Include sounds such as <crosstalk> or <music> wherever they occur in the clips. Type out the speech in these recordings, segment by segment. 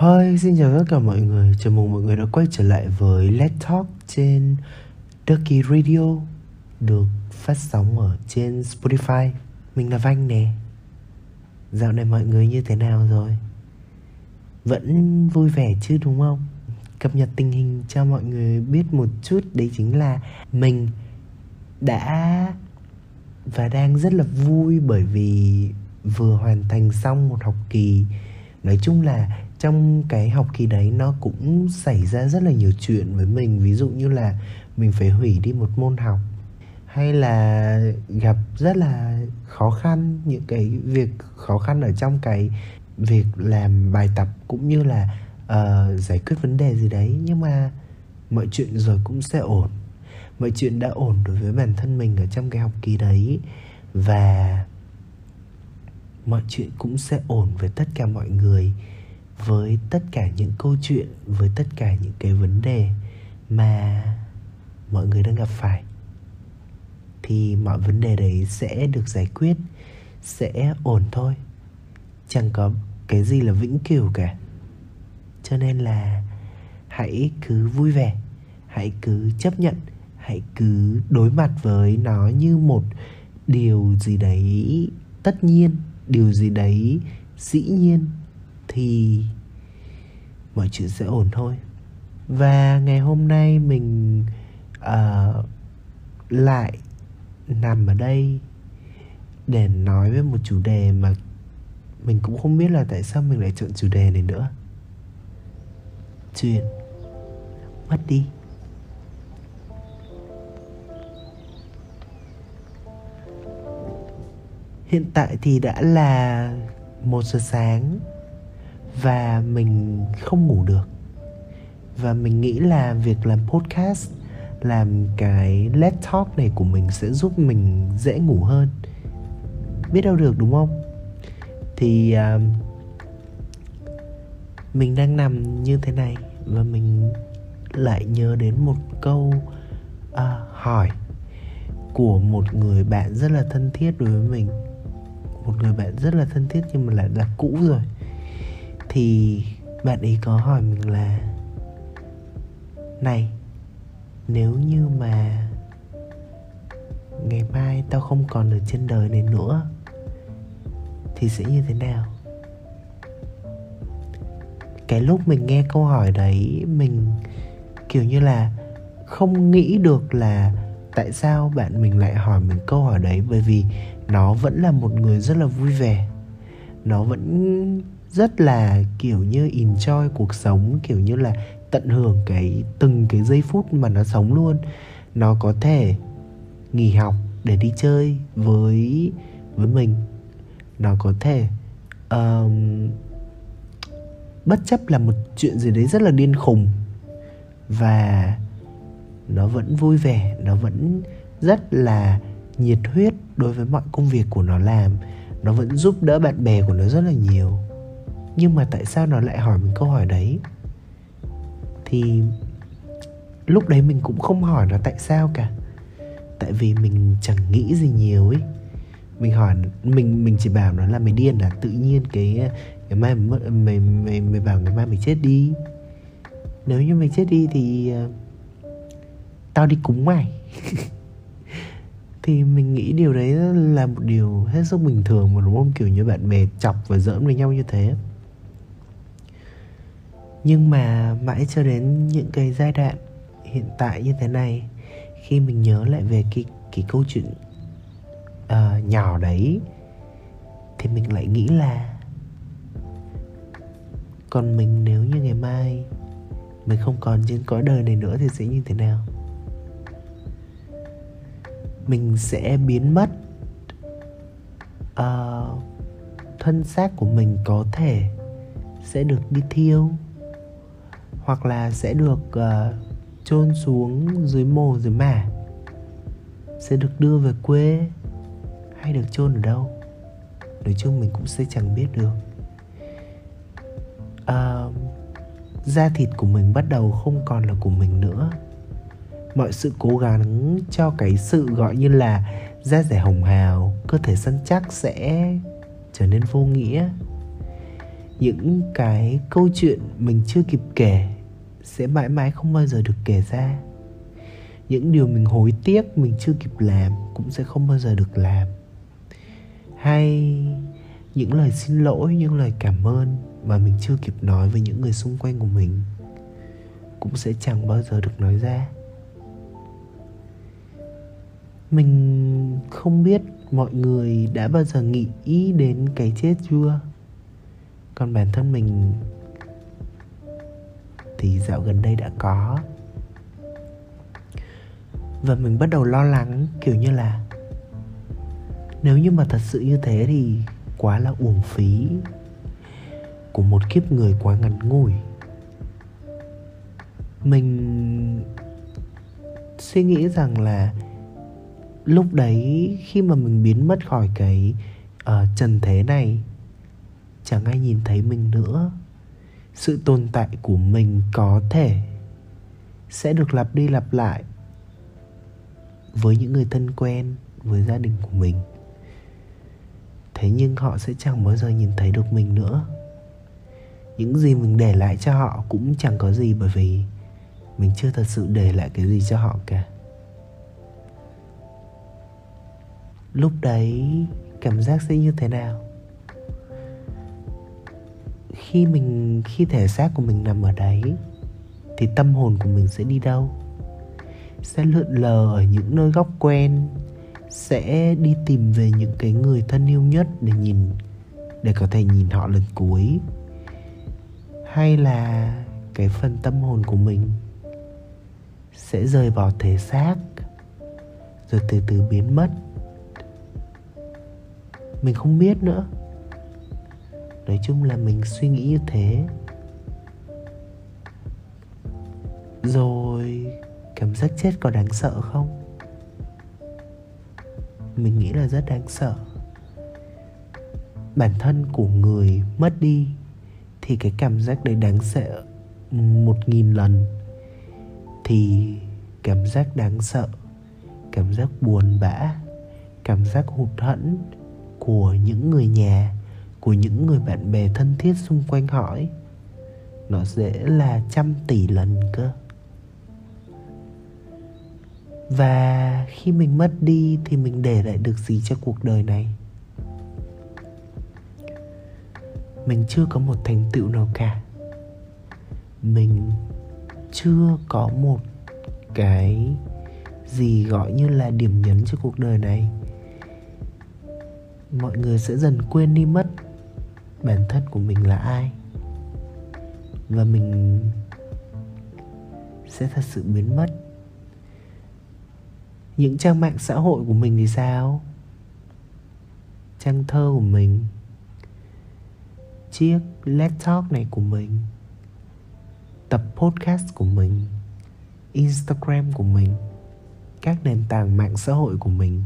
Hi, xin chào tất cả mọi người. Chào mừng mọi người đã quay trở lại với Let's Talk trên Ducky Radio được phát sóng ở trên Spotify. Mình là Vanh nè. Dạo này mọi người như thế nào rồi? Vẫn vui vẻ chứ đúng không? Cập nhật tình hình cho mọi người biết một chút đấy chính là mình đã và đang rất là vui bởi vì vừa hoàn thành xong một học kỳ nói chung là trong cái học kỳ đấy nó cũng xảy ra rất là nhiều chuyện với mình. Ví dụ như là mình phải hủy đi một môn học hay là gặp rất là khó khăn những cái việc khó khăn ở trong cái việc làm bài tập cũng như là uh, giải quyết vấn đề gì đấy. Nhưng mà mọi chuyện rồi cũng sẽ ổn. Mọi chuyện đã ổn đối với bản thân mình ở trong cái học kỳ đấy và mọi chuyện cũng sẽ ổn với tất cả mọi người với tất cả những câu chuyện, với tất cả những cái vấn đề mà mọi người đang gặp phải, thì mọi vấn đề đấy sẽ được giải quyết, sẽ ổn thôi. Chẳng có cái gì là vĩnh cửu cả. Cho nên là hãy cứ vui vẻ, hãy cứ chấp nhận, hãy cứ đối mặt với nó như một điều gì đấy tất nhiên, điều gì đấy dĩ nhiên thì mọi chuyện sẽ ổn thôi. Và ngày hôm nay mình uh, lại nằm ở đây để nói với một chủ đề mà mình cũng không biết là tại sao mình lại chọn chủ đề này nữa. Chuyện mất đi. Hiện tại thì đã là một giờ sáng và mình không ngủ được. Và mình nghĩ là việc làm podcast làm cái let talk này của mình sẽ giúp mình dễ ngủ hơn. Biết đâu được đúng không? Thì uh, mình đang nằm như thế này và mình lại nhớ đến một câu uh, hỏi của một người bạn rất là thân thiết đối với mình. Một người bạn rất là thân thiết nhưng mà lại là cũ rồi thì bạn ấy có hỏi mình là, này, nếu như mà ngày mai tao không còn ở trên đời này nữa, thì sẽ như thế nào? Cái lúc mình nghe câu hỏi đấy, mình kiểu như là không nghĩ được là tại sao bạn mình lại hỏi mình câu hỏi đấy, bởi vì nó vẫn là một người rất là vui vẻ. Nó vẫn rất là kiểu như enjoy cuộc sống kiểu như là tận hưởng cái từng cái giây phút mà nó sống luôn. Nó có thể nghỉ học để đi chơi với với mình. Nó có thể um, bất chấp là một chuyện gì đấy rất là điên khùng. Và nó vẫn vui vẻ nó vẫn rất là nhiệt huyết đối với mọi công việc của nó làm. Nó vẫn giúp đỡ bạn bè của nó rất là nhiều nhưng mà tại sao nó lại hỏi mình câu hỏi đấy? Thì lúc đấy mình cũng không hỏi nó tại sao cả. Tại vì mình chẳng nghĩ gì nhiều ấy. Mình hỏi mình mình chỉ bảo nó là mày điên à? Tự nhiên cái ngày mai mày mày mày, mày bảo ngày mai mày chết đi. Nếu như mày chết đi thì uh, tao đi cúng mày. <laughs> Thì mình nghĩ điều đấy là một điều hết sức bình thường mà đúng không? Kiểu như bạn bè chọc và giỡn với nhau như thế nhưng mà mãi cho đến những cái giai đoạn hiện tại như thế này khi mình nhớ lại về cái cái câu chuyện uh, nhỏ đấy thì mình lại nghĩ là còn mình nếu như ngày mai mình không còn trên cõi đời này nữa thì sẽ như thế nào? Mình sẽ biến mất uh, thân xác của mình có thể sẽ được đi thiêu hoặc là sẽ được uh, chôn xuống dưới mồ dưới mả. Sẽ được đưa về quê hay được chôn ở đâu? Nói chung mình cũng sẽ chẳng biết được. Uh, da thịt của mình bắt đầu không còn là của mình nữa. Mọi sự cố gắng cho cái sự gọi như là da rẻ hồng hào cơ thể săn chắc sẽ trở nên vô nghĩa. Những cái câu chuyện mình chưa kịp kể sẽ mãi mãi không bao giờ được kể ra. Những điều mình hối tiếc mình chưa kịp làm cũng sẽ không bao giờ được làm. Hay những lời xin lỗi, những lời cảm ơn mà mình chưa kịp nói với những người xung quanh của mình cũng sẽ chẳng bao giờ được nói ra. Mình không biết mọi người đã bao giờ nghĩ đến cái chết chưa? Còn bản thân mình thì dạo gần đây đã có. Và mình bắt đầu lo lắng kiểu như là nếu như mà thật sự như thế thì quá là uổng phí của một kiếp người quá ngắn ngủi. Mình suy nghĩ rằng là lúc đấy khi mà mình biến mất khỏi cái uh, trần thế này chẳng ai nhìn thấy mình nữa sự tồn tại của mình có thể sẽ được lặp đi lặp lại với những người thân quen, với gia đình của mình. Thế nhưng họ sẽ chẳng bao giờ nhìn thấy được mình nữa. Những gì mình để lại cho họ cũng chẳng có gì bởi vì mình chưa thật sự để lại cái gì cho họ cả. Lúc đấy, cảm giác sẽ như thế nào? Khi mình, khi thể xác của mình nằm ở đấy, thì tâm hồn của mình sẽ đi đâu? Sẽ lượn lờ ở những nơi góc quen, sẽ đi tìm về những cái người thân yêu nhất để nhìn, để có thể nhìn họ lần cuối? Hay là cái phần tâm hồn của mình sẽ rời bỏ thể xác, rồi từ từ biến mất? Mình không biết nữa nói chung là mình suy nghĩ như thế. Rồi, cảm giác chết có đáng sợ không? Mình nghĩ là rất đáng sợ. Bản thân của người mất đi thì cái cảm giác đấy đáng sợ một nghìn lần. Thì cảm giác đáng sợ, cảm giác buồn bã, cảm giác hụt hẫng của những người nhà của những người bạn bè thân thiết xung quanh hỏi nó dễ là trăm tỷ lần cơ. Và khi mình mất đi thì mình để lại được gì cho cuộc đời này? Mình chưa có một thành tựu nào cả. Mình chưa có một cái gì gọi như là điểm nhấn cho cuộc đời này. Mọi người sẽ dần quên đi mất bản thân của mình là ai. Và mình sẽ thật sự biến mất. Những trang mạng xã hội của mình thì sao? Trang thơ của mình. Chiếc laptop này của mình. Tập podcast của mình. Instagram của mình. Các nền tảng mạng xã hội của mình.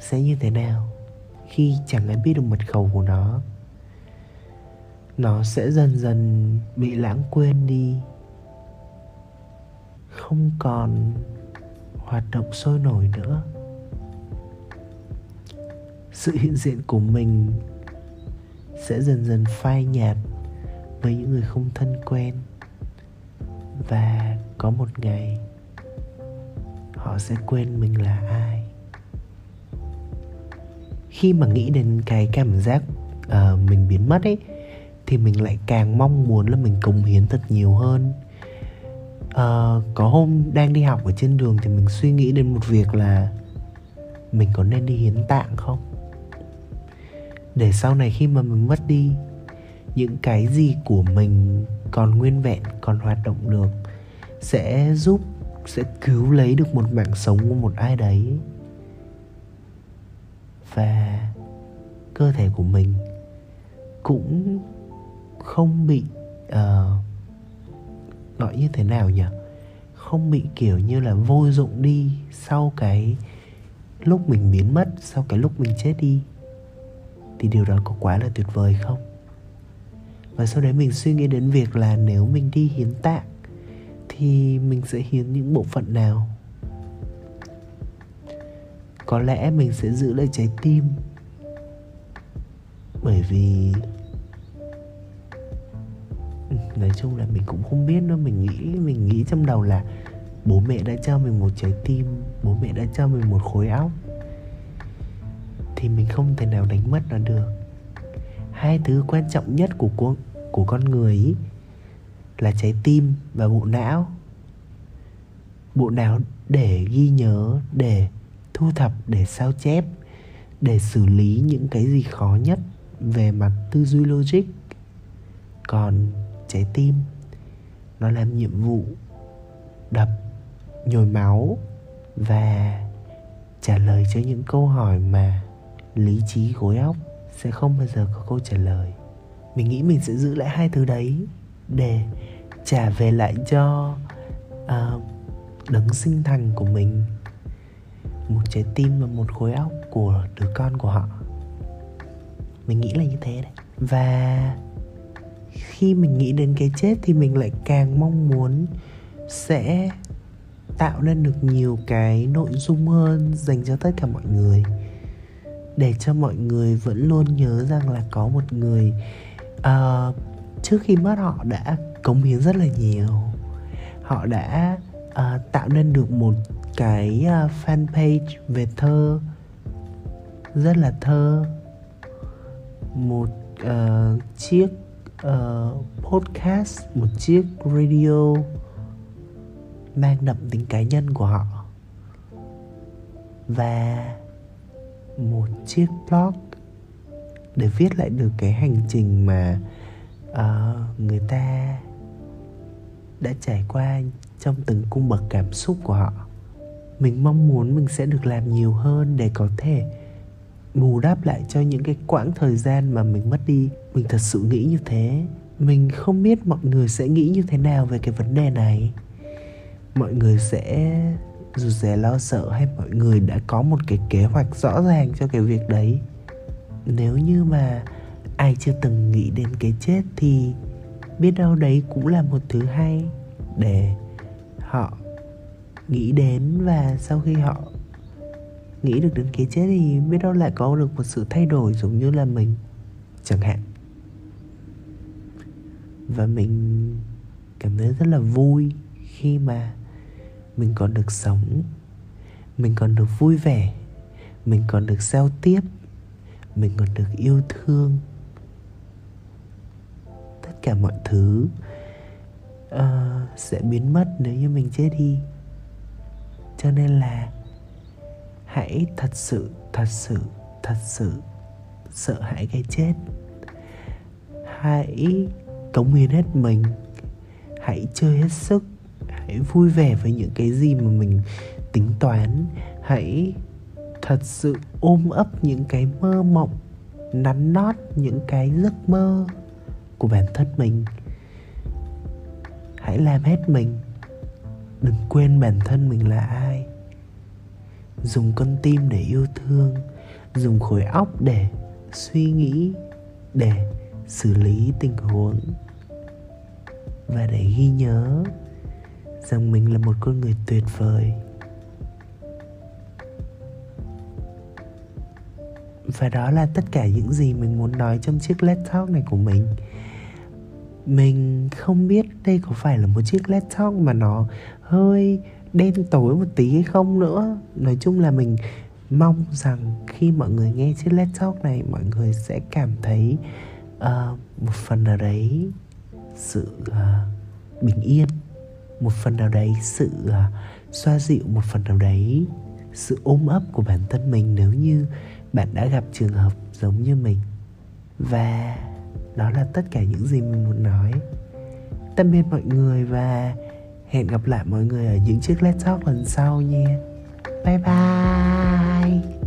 Sẽ như thế nào? Khi chẳng ai biết được mật khẩu của nó. Nó sẽ dần dần bị lãng quên đi. Không còn hoạt động sôi nổi nữa. Sự hiện diện của mình sẽ dần dần phai nhạt với những người không thân quen. Và có một ngày, họ sẽ quên mình là ai khi mà nghĩ đến cái cảm giác uh, mình biến mất ấy thì mình lại càng mong muốn là mình cống hiến thật nhiều hơn. Uh, có hôm đang đi học ở trên đường thì mình suy nghĩ đến một việc là mình có nên đi hiến tạng không? Để sau này khi mà mình mất đi những cái gì của mình còn nguyên vẹn còn hoạt động được sẽ giúp sẽ cứu lấy được một mạng sống của một ai đấy và cơ thể của mình cũng không bị uh, gọi như thế nào nhỉ? Không bị kiểu như là vô dụng đi sau cái lúc mình biến mất sau cái lúc mình chết đi. Thì điều đó có quá là tuyệt vời không? Và sau đấy mình suy nghĩ đến việc là nếu mình đi hiến tạng thì mình sẽ hiến những bộ phận nào? Có lẽ mình sẽ giữ lại trái tim. Bởi vì, nói chung là mình cũng không biết nữa, mình nghĩ mình nghĩ trong đầu là bố mẹ đã cho mình một trái tim, bố mẹ đã cho mình một khối óc. Thì mình không thể nào đánh mất nó được. Hai thứ quan trọng nhất của con của con người ý, là trái tim và bộ não. Bộ não để ghi nhớ, để thu thập để sao chép để xử lý những cái gì khó nhất về mặt tư duy logic. Còn trái tim nó làm nhiệm vụ đập nhồi máu và trả lời cho những câu hỏi mà lý trí gối óc sẽ không bao giờ có câu trả lời. Mình nghĩ mình sẽ giữ lại hai thứ đấy để trả về lại cho uh, đấng sinh thành của mình một trái tim và một khối óc của đứa con của họ. Mình nghĩ là như thế đấy. Và khi mình nghĩ đến cái chết thì mình lại càng mong muốn sẽ tạo nên được nhiều cái nội dung hơn dành cho tất cả mọi người. Để cho mọi người vẫn luôn nhớ rằng là có một người uh, trước khi mất họ đã cống hiến rất là nhiều. Họ đã uh, tạo nên được một cái à, fanpage về thơ. Rất là thơ. Một uh, chiếc uh, podcast một chiếc radio mang đậm tính cá nhân của họ. Và một chiếc blog để viết lại được cái hành trình mà uh, người ta đã trải qua trong từng cung bậc cảm xúc của họ mình mong muốn mình sẽ được làm nhiều hơn để có thể bù đắp lại cho những cái quãng thời gian mà mình mất đi. Mình thật sự nghĩ như thế. Mình không biết mọi người sẽ nghĩ như thế nào về cái vấn đề này. Mọi người sẽ dù rè lo sợ hay mọi người đã có một cái kế hoạch rõ ràng cho cái việc đấy? Nếu như mà ai chưa từng nghĩ đến cái chết thì biết đâu đấy cũng là một thứ hay để họ nghĩ đến và sau khi họ nghĩ được đến cái chết thì biết đâu lại có được một sự thay đổi giống như là mình chẳng hạn. Và mình cảm thấy rất là vui khi mà mình còn được sống mình còn được vui vẻ mình còn được giao tiếp mình còn được yêu thương. Tất cả mọi thứ uh, sẽ biến mất nếu như mình chết đi cho nên là hãy thật sự thật sự thật sự sợ hãi cái chết. Hãy cống hiến hết mình. Hãy chơi hết sức. Hãy vui vẻ với những cái gì mà mình tính toán. Hãy thật sự ôm ấp những cái mơ mộng, nắn nót những cái giấc mơ của bản thân mình. Hãy làm hết mình. Đừng quên bản thân mình là ai dùng con tim để yêu thương, dùng khối óc để suy nghĩ, để xử lý tình huống. Và để ghi nhớ rằng mình là một con người tuyệt vời. Và đó là tất cả những gì mình muốn nói trong chiếc laptop talk này của mình. Mình không biết đây có phải là một chiếc laptop talk mà nó hơi đen tối một tí hay không nữa. Nói chung là mình mong rằng khi mọi người nghe chiếc Let's talk này mọi người sẽ cảm thấy uh, một phần nào đấy sự uh, bình yên một phần nào đấy sự uh, xoa dịu một phần nào đấy sự ôm ấp của bản thân mình nếu như bạn đã gặp trường hợp giống như mình. Và đó là tất cả những gì mình muốn nói. Tạm biệt mọi người và hẹn gặp lại mọi người ở những chiếc laptop lần sau nha. Bye bye.